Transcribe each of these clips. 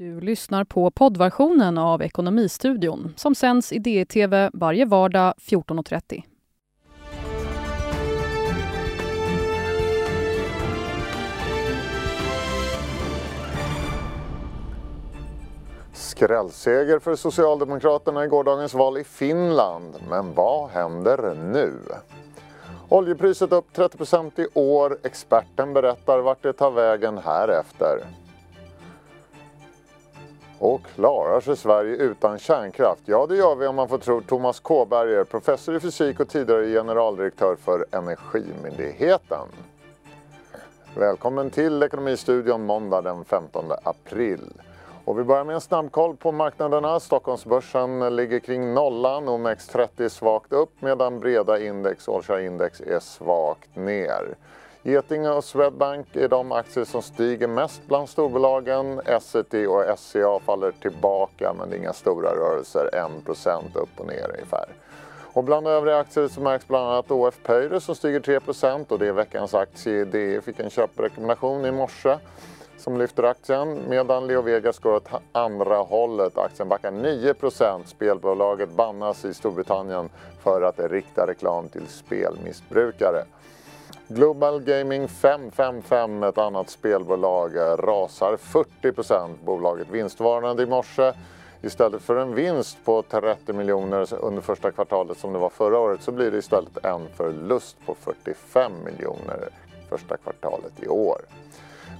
Du lyssnar på poddversionen av Ekonomistudion som sänds i DTV varje vardag 14.30. Skrällseger för Socialdemokraterna i gårdagens val i Finland. Men vad händer nu? Oljepriset upp 30 i år. Experten berättar vart det tar vägen härefter. Och klarar sig Sverige utan kärnkraft? Ja, det gör vi om man får tro Thomas Kåberger, professor i fysik och tidigare generaldirektör för Energimyndigheten. Välkommen till Ekonomistudion måndag den 15 april. Och vi börjar med en snabbkoll på marknaderna. Stockholmsbörsen ligger kring nollan, OMX30 svagt upp medan breda index, All index är svagt ner. Getinge och Swedbank är de aktier som stiger mest bland storbolagen. Essity och SCA faller tillbaka men det är inga stora rörelser, 1% upp och ner ungefär. Och bland övriga aktier så märks bland annat OF Pöyry som stiger 3% och det är veckans aktie. DE fick en köprekommendation i morse som lyfter aktien medan Leo Vegas går åt andra hållet. Aktien backar 9% Spelbolaget bannas i Storbritannien för att det riktar reklam till spelmissbrukare. Global Gaming 555, ett annat spelbolag, eh, rasar 40% Bolaget vinstvarnade i morse. Istället för en vinst på 30 miljoner under första kvartalet som det var förra året så blir det istället en förlust på 45 miljoner första kvartalet i år.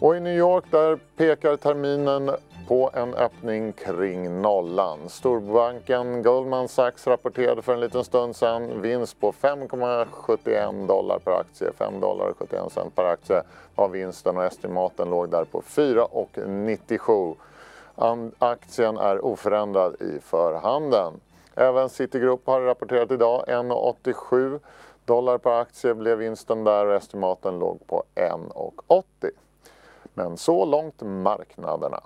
Och i New York där pekar terminen på en öppning kring nollan. Storbanken Goldman Sachs rapporterade för en liten stund sedan vinst på 5,71 dollar per aktie. 5 dollar och 71 cent per aktie var vinsten och estimaten låg där på 4,97. Aktien är oförändrad i förhanden. Även Citigroup har rapporterat idag 1,87 dollar per aktie blev vinsten där och estimaten låg på 1,80. Men så långt marknaderna.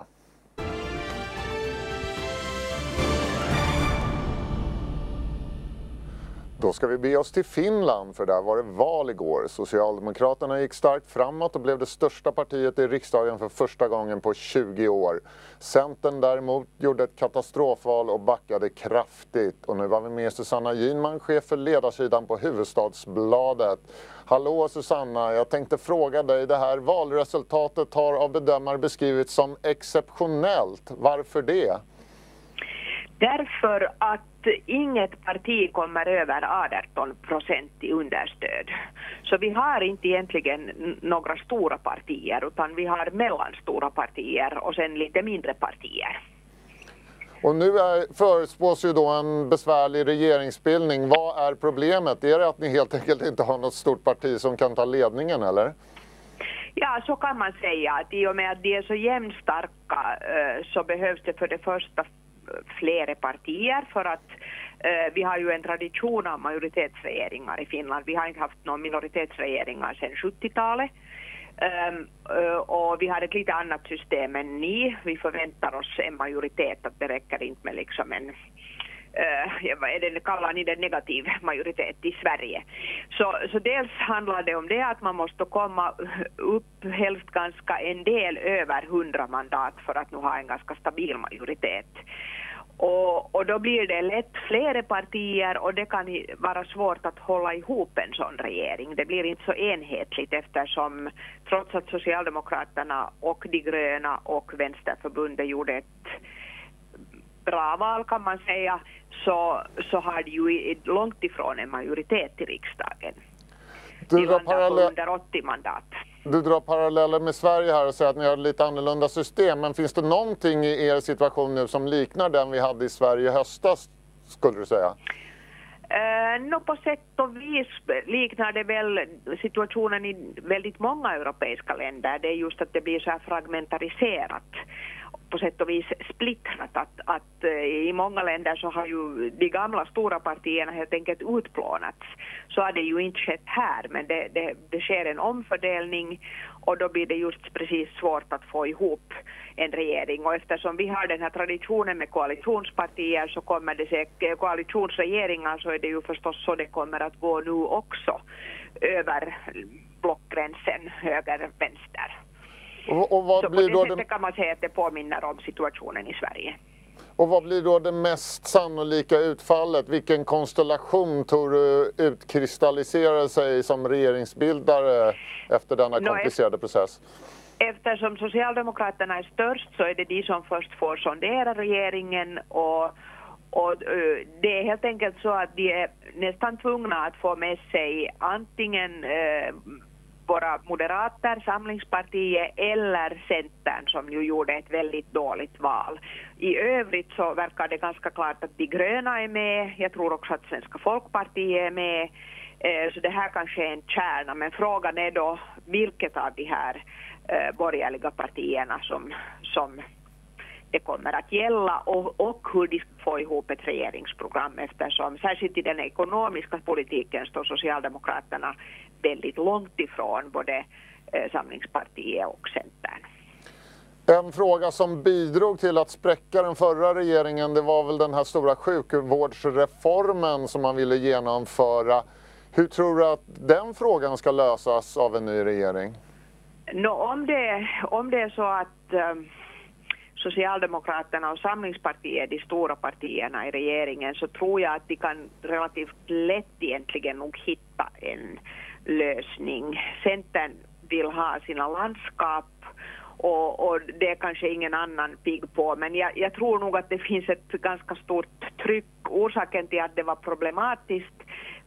Då ska vi be oss till Finland, för där var det val igår. Socialdemokraterna gick starkt framåt och blev det största partiet i riksdagen för första gången på 20 år. Centern däremot gjorde ett katastrofval och backade kraftigt. Och nu var vi med Susanna Ginman, chef för ledarsidan på Huvudstadsbladet. Hallå Susanna, jag tänkte fråga dig, det här valresultatet har av bedömare beskrivits som exceptionellt. Varför det? Därför att inget parti kommer över 18 procent i understöd. Så vi har inte egentligen några stora partier utan vi har mellanstora partier och sen lite mindre partier. Och nu är, förutspås ju då en besvärlig regeringsbildning. Vad är problemet? Är det att ni helt enkelt inte har något stort parti som kan ta ledningen eller? Ja, så kan man säga. Att I och med att de är så jämnstarka eh, så behövs det för det första flera partier för att eh, vi har ju en tradition av majoritetsregeringar i Finland. Vi har inte haft några minoritetsregeringar sedan 70-talet. Um, ehm, uh, eh, och vi har ett lite annat system än ni. Vi förväntar oss en majoritet, att det räcker inte med liksom en Äh, uh, vad är det, kallar ni det negativ majoritet i Sverige. Så, så dels handlar det om det att man måste komma upp helst ganska en del över 100 mandat för att nu ha en ganska stabil majoritet. Och, och, då blir det lätt flera partier och det kan vara svårt att hålla ihop en sån regering. Det blir inte så enhetligt eftersom trots att Socialdemokraterna och De gröna och Vänsterförbundet gjorde ett bra val kan man säga så, så har de ju långt ifrån en majoritet i riksdagen. Du de landar på under 80 mandat. Du drar paralleller med Sverige här och säger att ni har lite annorlunda system. Men finns det någonting i er situation nu som liknar den vi hade i Sverige i höstas, skulle du säga? Uh, no, på sätt och vis liknar det väl situationen i väldigt många europeiska länder. Det är just att det blir så här fragmentariserat på sätt och vis splittrat. Att, att eh, I många länder så har ju de gamla stora partierna helt enkelt utplånats. Så har det ju inte skett här, men det, det, det sker en omfördelning och då blir det just precis svårt att få ihop en regering. Och eftersom vi har den här traditionen med koalitionspartier så kommer det säkert, koalitionsregeringar så är det ju förstås så det kommer att gå nu också över blockgränsen höger-vänster. Och, och vad Så blir på då det det, sättet kan man säga att det påminner om situationen i Sverige. och vad blir då det mest sannolika utfallet? Vilken konstellation tror du utkristalliserar sig som regeringsbildare efter denna komplicerade process? Eftersom Socialdemokraterna är störst så är det de som först får sondera regeringen och, och det är helt enkelt så att de är nästan tvungna att få med sig antingen våra moderater, Samlingspartiet eller Centern som ju gjorde ett väldigt dåligt val. I övrigt så verkar det ganska klart att de gröna är med. Jag tror också att Svenska Folkpartiet är med. Eh, så det här kanske är en kärna, men frågan är då vilket av de här eh, borgerliga partierna som, som det kommer att gälla och, och hur de ska få ihop ett regeringsprogram eftersom särskilt i den ekonomiska politiken står Socialdemokraterna väldigt långt ifrån både eh, Samlingspartiet och Centern. En fråga som bidrog till att spräcka den förra regeringen det var väl den här stora sjukvårdsreformen som man ville genomföra. Hur tror du att den frågan ska lösas av en ny regering? Nå, om, det, om det är så att eh, Socialdemokraterna och Samlingspartiet de stora partierna i regeringen så tror jag att de kan relativt lätt egentligen nog hitta en lösning. Centern vill ha sina landskap och, och det är kanske ingen annan pigg på men jag, jag tror nog att det finns ett ganska stort tryck. Orsaken till att det var problematiskt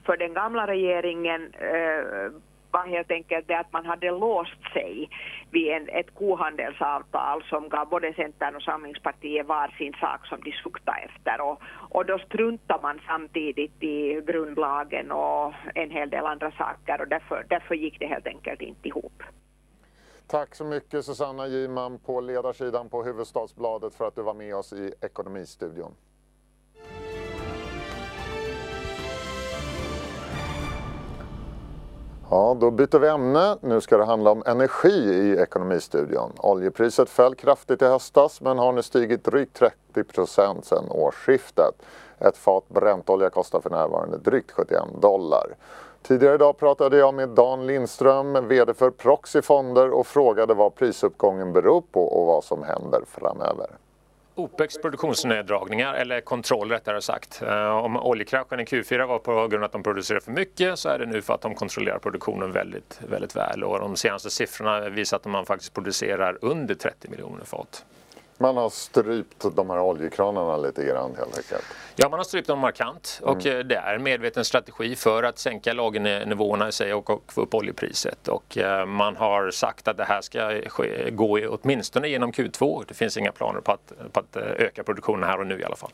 för den gamla regeringen eh, var helt enkelt det att man hade låst sig vid en, ett kohandelsavtal som gav både Centern och Samlingspartiet var sin sak som de suktade efter och, och då struntade man samtidigt i grundlagen och en hel del andra saker och därför, därför gick det helt enkelt inte ihop. Tack så mycket Susanna Giman på ledarsidan på Huvudstadsbladet för att du var med oss i Ekonomistudion. Ja, då byter vi ämne. Nu ska det handla om energi i Ekonomistudion. Oljepriset föll kraftigt i höstas men har nu stigit drygt 30 procent sedan årsskiftet. Ett fat Brentolja kostar för närvarande drygt 71 dollar. Tidigare idag pratade jag med Dan Lindström, VD för Proxy Fonder och frågade vad prisuppgången beror på och vad som händer framöver. OPECs produktionsneddragningar, eller kontroll rättare sagt. Eh, om oljekraschen i Q4 var på grund av att de producerade för mycket så är det nu för att de kontrollerar produktionen väldigt, väldigt väl. Och de senaste siffrorna visar att man faktiskt producerar under 30 miljoner fat. Man har strypt de här oljekranarna lite grann helt enkelt. Ja, man har strypt dem markant och eh, det är en medveten strategi för att sänka lagernivåerna i sig och, och få upp oljepriset. Och eh, man har sagt att det här ska ske, gå åtminstone genom Q2. Det finns inga planer på att, på att eh, öka produktionen här och nu i alla fall.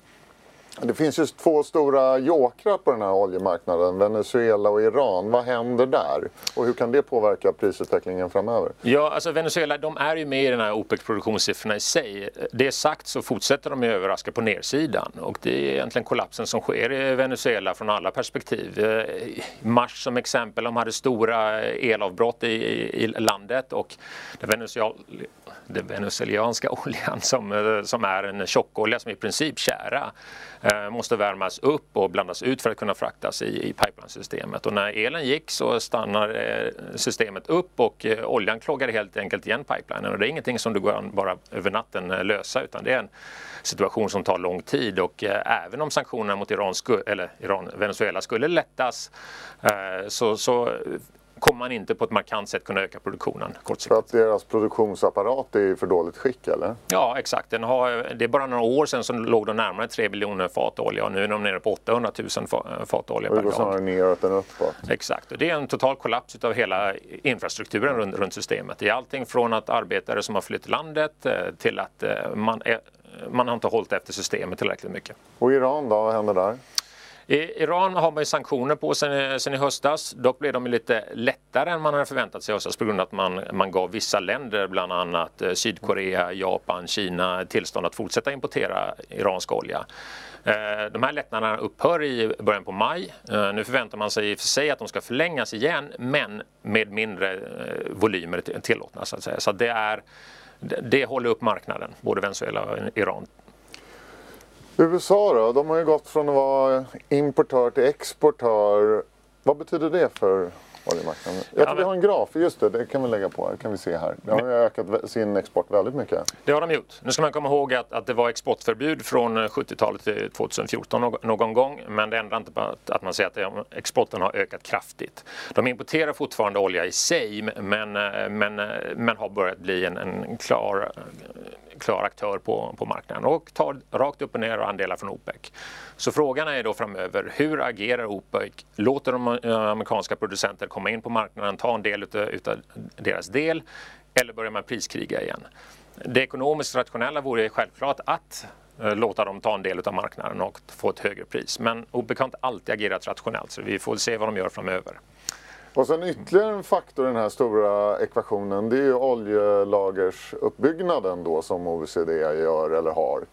Det finns ju två stora jokrar på den här oljemarknaden, Venezuela och Iran. Vad händer där? Och hur kan det påverka prisutvecklingen framöver? Ja, alltså Venezuela de är ju med i den här OPEC-produktionssiffrorna i sig. Det sagt så fortsätter de ju överraska på nedsidan och det är egentligen kollapsen som sker i Venezuela från alla perspektiv. Eh, mars som exempel, de hade stora elavbrott i, i landet och den venezuel, den venezuelanska oljan som, eh, som är en tjockolja som i princip kära Eh, måste värmas upp och blandas ut för att kunna fraktas i, i pipeline-systemet. Och när elen gick så stannar eh, systemet upp och eh, oljan kloggar helt enkelt igen pipelinen. Och det är ingenting som du går bara över natten lösa utan det är en situation som tar lång tid och även om sanktionerna mot Iran, sku, eller Iran, Venezuela skulle lättas så, så kommer man inte på ett markant sätt kunna öka produktionen För kortsiktigt. att deras produktionsapparat är i för dåligt skick eller? Ja, exakt. Den har, det är bara några år sedan som låg de närmare 3 miljoner fat olja och nu är de nere på 800 000 fa- fat olja Och det per går snarare dag. neråt än uppåt. Exakt, och det är en total kollaps av hela infrastrukturen runt, runt systemet. Det är allting från att arbetare som har flytt landet eh, till att eh, man, är, man har inte hållit efter systemet tillräckligt mycket. Och Iran då, vad händer där? I Iran har man ju sanktioner på sen, sen i höstas. Dock blev de lite lättare än man hade förväntat sig i höstas på grund av att man, man gav vissa länder, bland annat eh, Sydkorea, Japan, Kina, tillstånd att fortsätta importera iransk olja. Eh, de här lättnaderna upphör i början på maj. Eh, nu förväntar man sig i och för sig att de ska förlängas igen men med mindre volymer tillåtna så att säga. Så det, är, det, det håller upp marknaden, både Venezuela och Iran. USA då, de har ju gått från att vara importör till exportör. Vad betyder det för oljemarknaden. Jag tror ja, vi har en graf, just det, det kan vi lägga på. Det kan vi se här. Det har ökat sin export väldigt mycket. Det har de gjort. Nu ska man komma ihåg att, att det var exportförbud från 70-talet till 2014 någon, gång. Men det ändrar inte på att, att man säger att exporten har ökat kraftigt. De importerar fortfarande olja i sig men, men, men har börjat bli en, en klar klar aktör på, på marknaden och tar rakt upp och ner och andelar från OPEC. Så frågan är då framöver, hur agerar OPEC? Låter de eh, amerikanska producenter komma in på marknaden, ta en del utav, deras del eller börjar man priskriga igen? Det ekonomiskt rationella vore självklart att eh, låta dem ta en del av marknaden och få ett högre pris. Men OPEC har inte alltid agerat rationellt så vi får se vad de gör framöver. Och sen ytterligare en faktor i den här stora ekvationen det är ju oljelagersuppbyggnaden då som OECD gör eller har.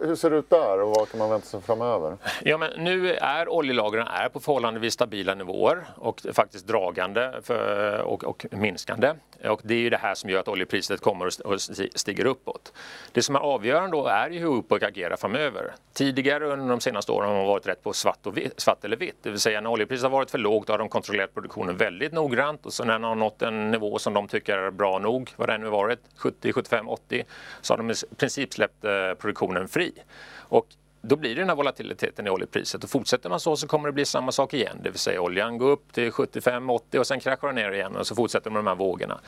Hur ser det ut där och vad kan man vänta sig framöver? Ja, men nu är oljelagren är på förhållandevis stabila nivåer och faktiskt dragande för, och, och, minskande. Och det är ju det här som gör att oljepriset kommer och stiger uppåt. Det som är avgörande då är ju hur OPEC agerar framöver. Tidigare under de senaste åren har man varit rätt på svart, och vitt, svart eller vitt. Det vill säga när oljepriset har varit för lågt har de kontrollerat produktionen väldigt noggrant och så när den har nått en nivå som de tycker är bra nog, vad det nu varit, 70, 75, 80, så har de i princip släppt eh, produktionen fri. Och då blir det den här volatiliteten i oljepriset och fortsätter man så så kommer det bli samma sak igen. Det vill säga oljan går upp till 75-80 och sen kraschar den ner igen och så fortsätter man med de här vågorna.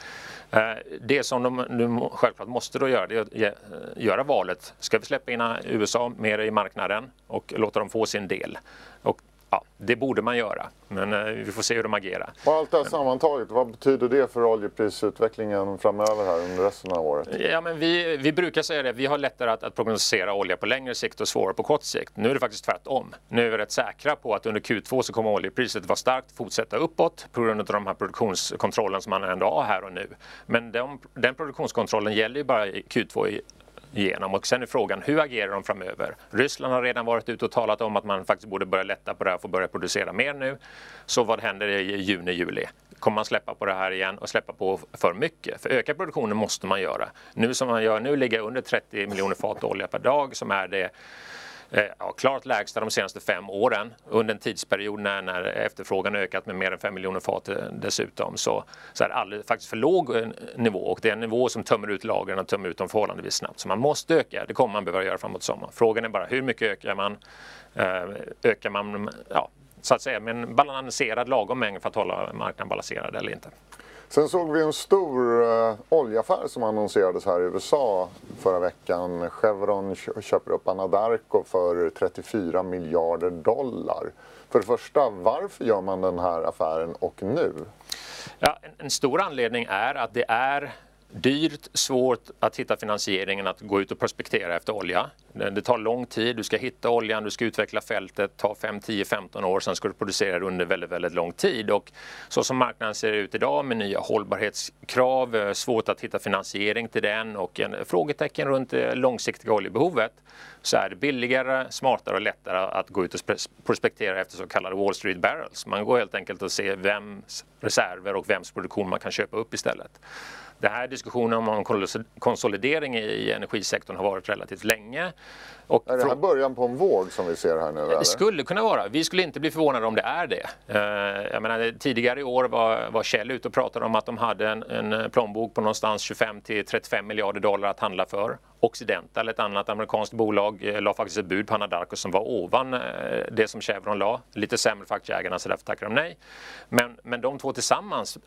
Eh, det som de nu självklart måste då göra det är att eh, göra valet. Ska vi släppa in USA mer i marknaden och låta dem få sin del? Och Ja, det borde man göra, men eh, vi får se hur de agerar. Och allt det här sammantaget, vad betyder det för oljeprisutvecklingen framöver här under resten av året? Ja, men vi, vi brukar säga det, vi har lättare att, att prognosera olja på längre sikt och svårare på kort sikt. Nu är det faktiskt tvärtom. Nu är vi rätt säkra på att under Q2 så kommer oljepriset vara starkt fortsätta uppåt på grund av de här produktionskontrollen som man ändå har här och nu. Men de, den produktionskontrollen gäller ju bara i Q2 i igenom. Och sen är frågan, hur agerar de framöver? Ryssland har redan varit ute och talat om att man faktiskt borde börja lätta på det här och få börja producera mer nu. Så vad händer i juni, juli? Kommer man släppa på det här igen och släppa på för mycket? För öka produktionen måste man göra. Nu som man gör nu ligger under 30 miljoner fat olja per dag som är det Eh, ja, klart lägsta de senaste fem åren under en tidsperiod när, när efterfrågan ökat med mer än 5 miljoner fat eh, dessutom så, så är det alldeles, faktiskt för låg eh, nivå och det är en nivå som tömmer ut lagren och tömmer ut dem förhållandevis snabbt. Så man måste öka, det kommer man behöva göra framåt sommaren. Frågan är bara hur mycket ökar man? Ökar man ja, så att säga med en balanserad lagom mängd för att hålla marknaden balanserad eller inte? Sen såg vi en stor uh, oljeaffär som annonserades här i USA förra veckan. Chevron köper upp Anadarko för 34 miljarder dollar. För det första, varför gör man den här affären och nu? Ja, en, en stor anledning är att det är dyrt, svårt att hitta finansieringen att gå ut och prospektera efter olja. Det tar lång tid, du ska hitta oljan, du ska utveckla fältet, tar 5, 10, 15 år, sen ska du producera det under väldigt, väldigt lång tid. Och så som marknaden ser ut idag med nya hållbarhetskrav, eh, svårt att hitta finansiering till den och en frågetecken runt det långsiktiga oljebehovet så är det billigare, smartare och lättare att gå ut och prospektera efter så kallade Wall Street barrels. Man går helt enkelt och ser vems reserver och vems produktion man kan köpa upp istället. Den här diskussionen om konsolidering i energisektorn har varit relativt länge. Och är det här början på en våg som vi ser här nu? Eller? Det skulle kunna vara. Vi skulle inte bli förvånade om det är det. Eh, jag menar, tidigare i år var, var Shell ute och pratade om att de hade en, en plånbok på någonstans 25 till 35 miljarder dollar att handla för. Occidental, ett annat amerikanskt bolag, eh, la faktiskt ett bud på Anadarko som var ovan eh, det som Chevron la. Lite sämre för aktieägarna så därför tackar de nej. Men, men de två tillsammans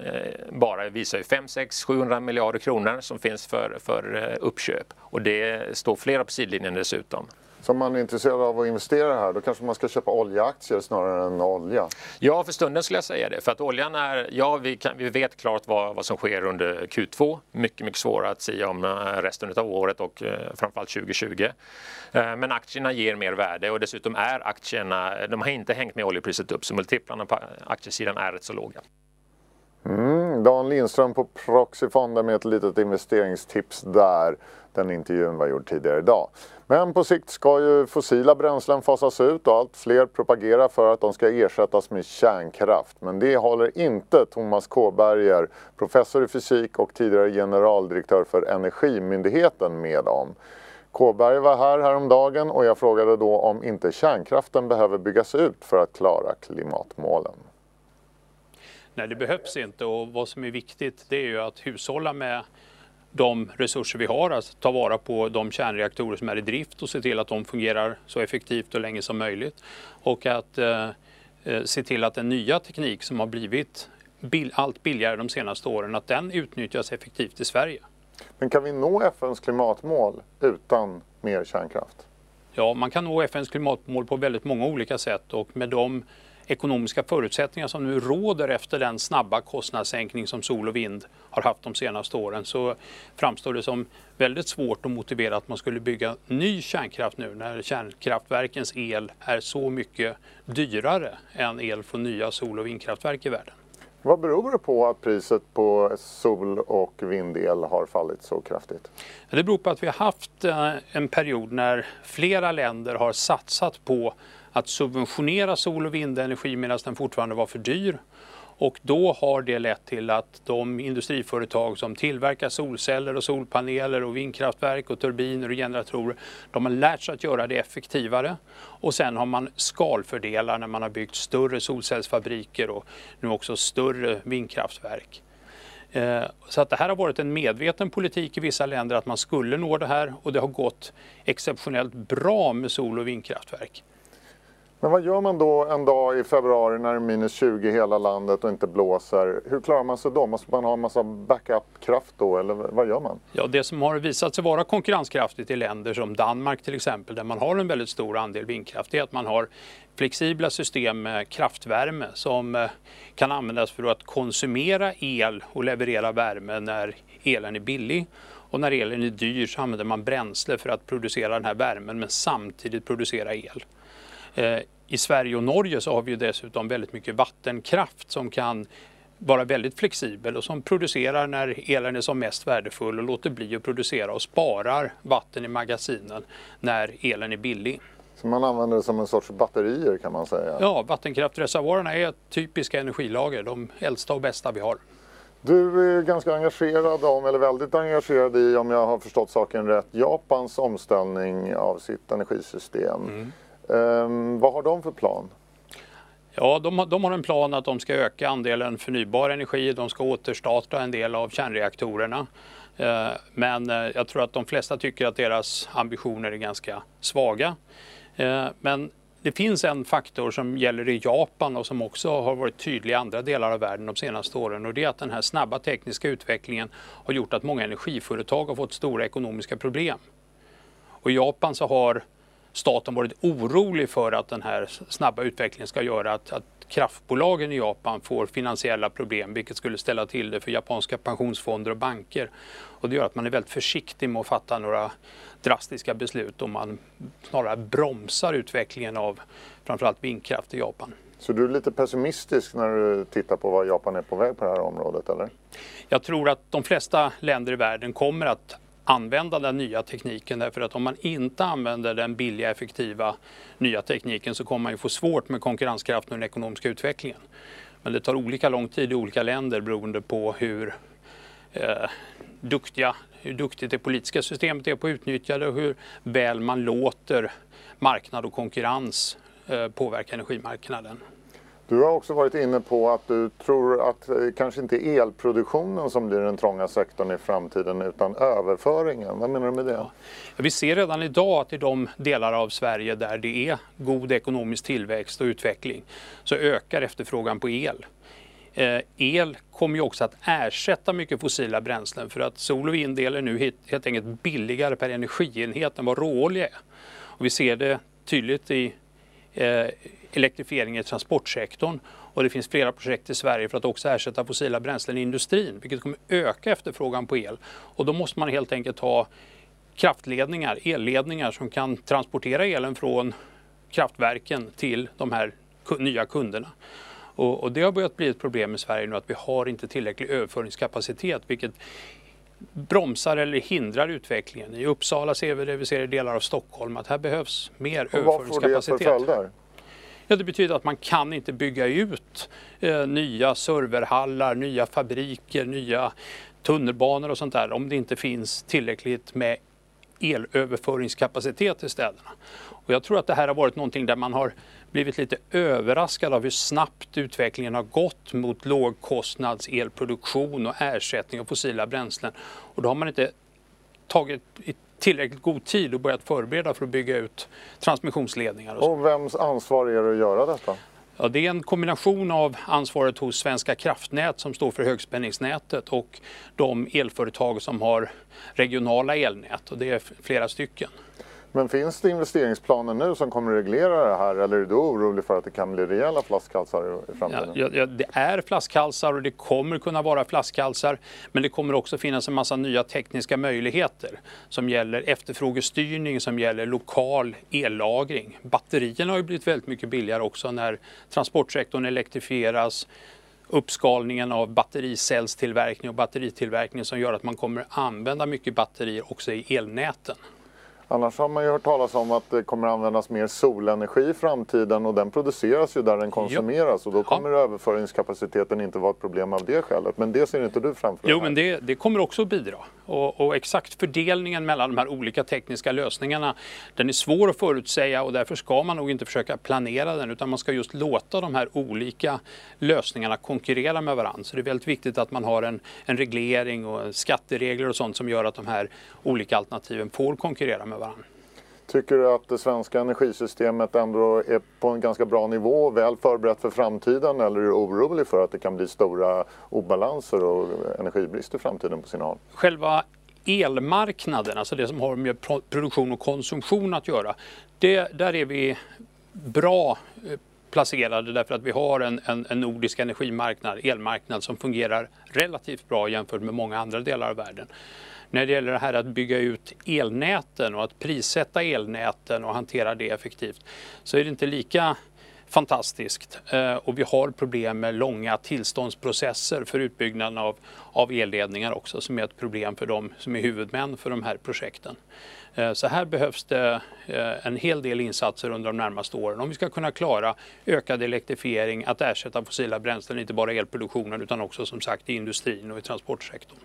bara visar ju 5, 6, 700 miljarder kronor som finns för, för uppköp. Och det står flera på sidlinjen dessutom. Så om man är intresserad av att investera här då kanske man ska köpa oljeaktier snarare än olja? Ja, för stunden skulle jag säga det. För att oljan är, ja vi, kan, vi vet klart vad, vad som sker under Q2. Mycket, mycket svårare att säga om eh, resten av året och eh, framförallt 2020. Eh, men aktierna ger mer värde och dessutom är aktierna, de har inte hängt med oljepriset upp så multiplarna på aktiesidan är rätt så låga. Mm, Dan Lindström på Proxyfonden med ett litet investeringstips där. Den intervjun var gjord tidigare idag. Men på sikt ska ju fossila bränslen fasas ut och allt fler propagerar för att de ska ersättas med kärnkraft. Men det håller inte Thomas Kåberger, professor i fysik och tidigare generaldirektör för Energimyndigheten med om. Kåberger var här häromdagen och jag frågade då om inte kärnkraften behöver byggas ut för att klara klimatmålen. Nej, det behövs inte och vad som är viktigt det är ju att hushålla med de resurser vi har, att ta vara på de kärnreaktorer som är i drift och se till att de fungerar så effektivt och länge som möjligt. Och att eh, eh se till att den nya teknik som har blivit bill allt billigare de senaste åren, att den utnyttjas effektivt i Sverige. Men kan vi nå FNs klimatmål utan mer kärnkraft? Ja, man kan nå FNs klimatmål på väldigt många olika sätt och med de ekonomiska förutsättningar som nu råder efter den snabba kostnadssänkning som sol och vind har haft de senaste åren så framstår det som väldigt svårt att motivera att man skulle bygga ny kärnkraft nu när kärnkraftverkens el är så mycket dyrare än el från nya sol och vindkraftverk i världen. Vad beror det på att priset på sol och vindel har fallit så kraftigt? Det beror på att vi har haft eh, en period när flera länder har satsat på att subventionera sol och vindenergi medan den fortfarande var för dyr. Och då har det lett till att de industriföretag som tillverkar solceller och solpaneler och vindkraftverk och turbiner och generatorer, de har lärt sig att göra det effektivare. Och sen har man skalfördelar när man har byggt större solcellsfabriker och nu också större vindkraftverk. Eh, så att det här har varit en medveten politik i vissa länder att man skulle nå det här och det har gått exceptionellt bra med sol och vindkraftverk. Men vad gör man då en dag i februari när det är minus 20 i hela landet och inte blåser? Hur klarar man sig då? Måste man ha en massa backup-kraft då eller vad gör man? Ja, det som har visat sig vara konkurrenskraftigt i länder som Danmark till exempel där man har en väldigt stor andel vindkraft är att man har flexibla system med kraftvärme som eh, kan användas för att konsumera el och leverera värme när elen är billig. Och när elen är dyr så använder man bränsle för att producera den här värmen men samtidigt producera el. Eh, I Sverige och Norge så har vi dessutom väldigt mycket vattenkraft som kan vara väldigt flexibel och som producerar när elen är som mest värdefull och låter bli att producera och sparar vatten i magasinen när elen är billig. Så man använder det som en sorts batterier kan man säga? Ja, vattenkraftreservoarerna är typiska energilager, de äldsta och bästa vi har. Du är ganska engagerad om, eller väldigt engagerad i, om jag har förstått saken rätt, Japans omställning av sitt energisystem. Mm. Um, vad har de för plan? Ja, de har, de har en plan att de ska öka andelen förnybar energi, de ska återstarta en del av kärnreaktorerna. Uh, men uh, jag tror att de flesta tycker att deras ambitioner är ganska svaga. Uh, men det finns en faktor som gäller i Japan och som också har varit tydlig i andra delar av världen de senaste åren och det är att den här snabba tekniska utvecklingen har gjort att många energiföretag har fått stora ekonomiska problem. Och I Japan så har staten varit orolig för att den här snabba utvecklingen ska göra att, att kraftbolagen i Japan får finansiella problem vilket skulle ställa till det för japanska pensionsfonder och banker. Och det gör att man är väldigt försiktig med att fatta några drastiska beslut om man snarare bromsar utvecklingen av framförallt vindkraft i Japan. Så du är lite pessimistisk när du tittar på vad Japan är på väg på det här området eller? Jag tror att de flesta länder i världen kommer att använda den nya tekniken därför att om man inte använder den billiga effektiva nya tekniken så kommer man ju få svårt med konkurrenskraften och den ekonomiska utvecklingen. Men det tar olika lång tid i olika länder beroende på hur eh, duktiga, hur duktigt det politiska systemet är på att utnyttja det och hur väl man låter marknad och konkurrens eh, påverka energimarknaden. Du har också varit inne på att du tror att det kanske inte är elproduktionen som blir den trånga sektorn i framtiden utan överföringen. Vad menar du med det? Ja. Vi ser redan idag att i de delar av Sverige där det är god ekonomisk tillväxt och utveckling så ökar efterfrågan på el. Eh, el kommer ju också att ersätta mycket fossila bränslen för att sol och vindel är nu helt enkelt billigare per energienhet än vad råolja är. Och vi ser det tydligt i Eh, elektrifiering i transportsektorn och det finns flera projekt i Sverige för att också ersätta fossila bränslen i industrin vilket kommer öka efterfrågan på el. Och då måste man helt enkelt ha kraftledningar, elledningar som kan transportera elen från kraftverken till de här nya kunderna. Och, det har börjat bli ett problem i Sverige nu att vi har inte tillräcklig överföringskapacitet vilket bromsar eller hindrar utvecklingen. I Uppsala ser vi det, vi ser i delar av Stockholm att här behövs mer och överföringskapacitet. Vad får det för följder? Ja, det betyder att man kan inte bygga ut eh, nya serverhallar, nya fabriker, nya tunnelbanor och sånt där om det inte finns tillräckligt med elöverföringskapacitet i städerna. Och jag tror att det här har varit någonting där man har blivit lite överraskad av hur snabbt utvecklingen har gått mot lågkostnads elproduktion och ersättning av fossila bränslen. Och då har man inte tagit tillräckligt god tid och börjat förbereda för att bygga ut transmissionsledningar. Och, och vems ansvar är det att göra detta? Ja, det är en kombination av ansvaret hos Svenska kraftnät som står för högspänningsnätet och de elföretag som har regionala elnät och det är flera stycken. Men finns det investeringsplaner nu som kommer att reglera det här eller är du orolig för att det kan bli rejäla flaskhalsar i framtiden? Ja, ja, det är flaskhalsar och det kommer kunna vara flaskhalsar men det kommer också finnas en massa nya tekniska möjligheter som gäller efterfrågestyrning, som gäller lokal ellagring. Batterierna har ju blivit väldigt mycket billigare också när transportsektorn elektrifieras uppskalningen av battericellstillverkning och batteritillverkning som gör att man kommer använda mycket batterier också i elnäten. Annars har man ju hört talas om att det kommer användas mer solenergi i framtiden och den produceras ju där den konsumeras jo. och då kommer ja. överföringskapaciteten inte vara ett problem av det skälet. Men det ser inte du framför dig? Jo, men det, det, kommer också att bidra. Och, och, exakt fördelningen mellan de här olika tekniska lösningarna den är svår att förutsäga och därför ska man nog inte försöka planera den utan man ska just låta de här olika lösningarna konkurrera med varandra. Så det är väldigt viktigt att man har en, en reglering och skatteregler och sånt som gör att de här olika alternativen får konkurrera med varandra. Tycker du att det svenska energisystemet ändå är på en ganska bra nivå, väl förberett för framtiden eller är du orolig för att det kan bli stora obalanser och energibrist i framtiden på sina håll? Själva elmarknaden, alltså det som har med produktion och konsumtion att göra, det, där är vi bra eh, placerade därför att vi har en, en, en, nordisk energimarknad, elmarknad som fungerar relativt bra jämfört med många andra delar av världen när det gäller det här att bygga ut elnäten och att prissätta elnäten och hantera det effektivt så är det inte lika fantastiskt eh, och vi har problem med långa tillståndsprocesser för utbyggnaden av, av elledningar också som är ett problem för de som är huvudmän för de här projekten. Eh, så här behövs det eh, en hel del insatser under de närmaste åren om vi ska kunna klara ökad elektrifiering, att ersätta fossila bränslen, inte bara elproduktionen utan också som sagt i industrin och i transportsektorn.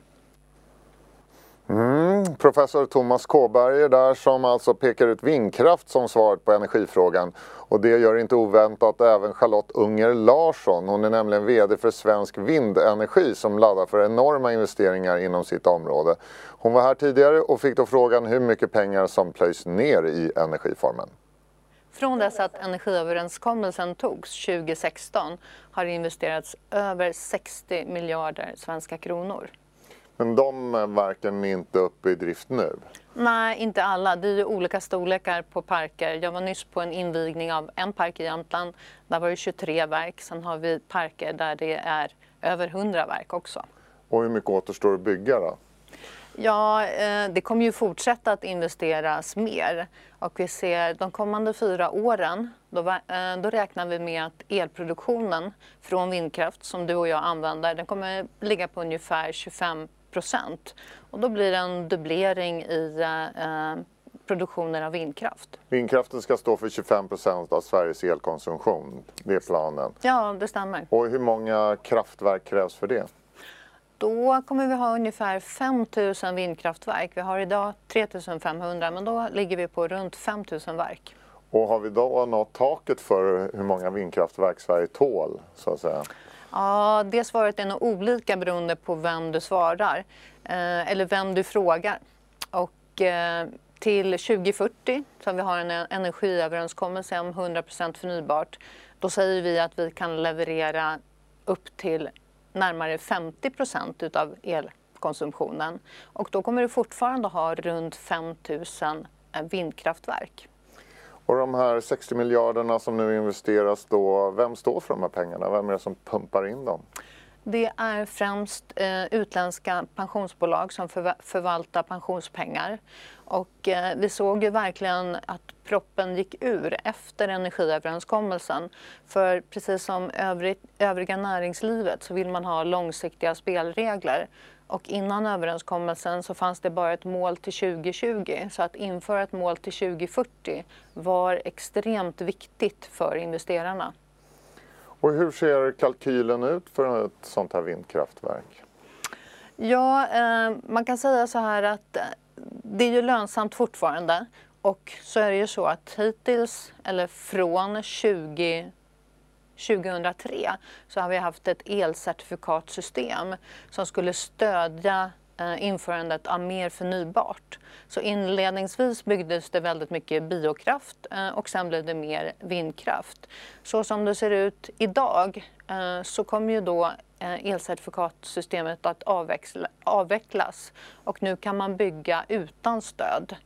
Mm, professor Thomas Kåberger där som alltså pekar ut vindkraft som svaret på energifrågan. Och det gör inte oväntat även Charlotte Unger Larsson. Hon är nämligen VD för Svensk Vindenergi som laddar för enorma investeringar inom sitt område. Hon var här tidigare och fick då frågan hur mycket pengar som plöjs ner i energiformen. Från dess att energiöverenskommelsen togs 2016 har det investerats över 60 miljarder svenska kronor. Men de är inte uppe i drift nu? Nej, inte alla. Det är ju olika storlekar på parker. Jag var nyss på en invigning av en park i Jämtland. Där var det 23 verk. Sen har vi parker där det är över 100 verk också. Och hur mycket återstår att bygga då? Ja, eh, det kommer ju fortsätta att investeras mer. Och vi ser de kommande fyra åren, då, eh, då räknar vi med att elproduktionen från vindkraft som du och jag använder, den kommer ligga på ungefär 25 procent. Och då blir det en dubblering i eh, produktionen av vindkraft. Vindkraften ska stå för 25 procent av Sveriges elkonsumtion, det är planen. Ja, det stämmer. Och hur många kraftverk krävs för det? Då kommer vi ha ungefär 5 000 vindkraftverk. Vi har idag 3 500 men då ligger vi på runt 5 000 verk. Och har vi då nått taket för hur många vindkraftverk Sverige tål så att säga? Ja, det svaret är nog olika beroende på vem du svarar eh, eller vem du frågar. Och eh, till 2040, som vi har en e-, energiöverenskommelse om 100% förnybart, då säger vi att vi kan leverera upp till närmare 50 procent utav elkonsumtionen. Och då kommer du fortfarande ha runt 5 000 eh, vindkraftverk. Och de här 60 miljarderna som nu investeras då, vem står för de här pengarna? Vem är det som pumpar in dem? Det är främst eh, utländska pensionsbolag som förv förvaltar pensionspengar. Och eh, vi såg ju verkligen att proppen gick ur efter energiöverenskommelsen. För precis som övrigt, övriga näringslivet så vill man ha långsiktiga spelregler. Och innan överenskommelsen så fanns det bara ett mål till 2020 så att införa ett mål till 2040 var extremt viktigt för investerarna. Och hur ser kalkylen ut för ett sånt här vindkraftverk? Ja, eh, man kan säga så här att eh, det är ju lönsamt fortfarande och så är det ju så att hittills, eller från 20 2003 så har vi haft ett elcertifikatsystem som skulle stödja eh, införandet av mer förnybart. Så inledningsvis byggdes det väldigt mycket biokraft eh, och sen blev det mer vindkraft. Så som det ser ut idag eh, så kommer ju då elcertifikatsystemet att avvecklas och nu kan man bygga utan stöd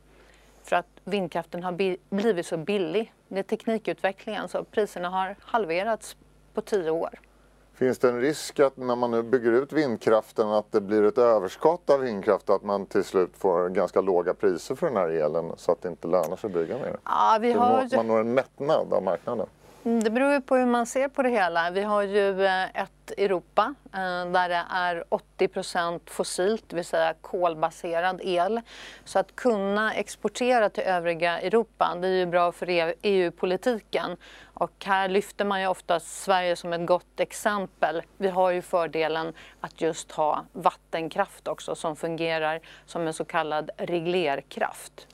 för att vindkraften har blivit så billig. Det är teknikutvecklingen så priserna har halverats på tio år. Finns det en risk att när man nu bygger ut vindkraften att det blir ett överskott av vindkraft och att man till slut får ganska låga priser för den här elen så att det inte lönar sig att bygga mer? Ja, vi har... Man når en mättnad av marknaden. Mm, det beror ju på hur man ser på det hela. Vi har ju eh, ett Europa eh, där det är 80 fossilt, det vill säga kolbaserad el. Så att kunna exportera till övriga Europa, det är ju bra för e EU-politiken. Och här lyfter man ju ofta Sverige som ett gott exempel. Vi har ju fördelen att just ha vattenkraft också som fungerar som en så kallad reglerkraft.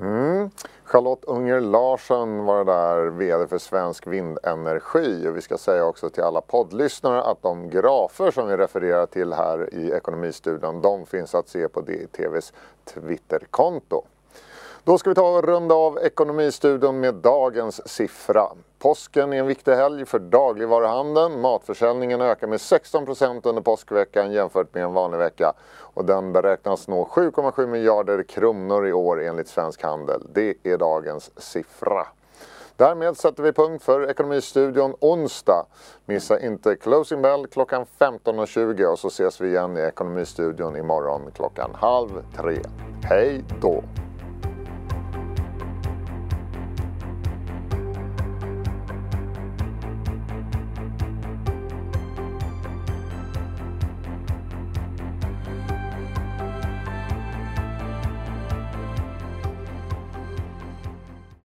Mm. Charlotte Unger Larsson var det där, VD för Svensk Vindenergi. Och vi ska säga också till alla poddlyssnare att de grafer som vi refererar till här i Ekonomistudion, de finns att se på DTVs Twitterkonto. Då ska vi ta och runda av Ekonomistudion med dagens siffra. Påsken är en viktig helg för dagligvaruhandeln. Matförsäljningen ökar med 16% under påskveckan jämfört med en vanlig vecka. Och den beräknas nå 7,7 miljarder kronor i år enligt Svensk Handel. Det är dagens siffra. Därmed sätter vi punkt för Ekonomistudion onsdag. Missa inte Closing Bell klockan 15.20 och så ses vi igen i Ekonomistudion imorgon klockan halv tre. Hej då!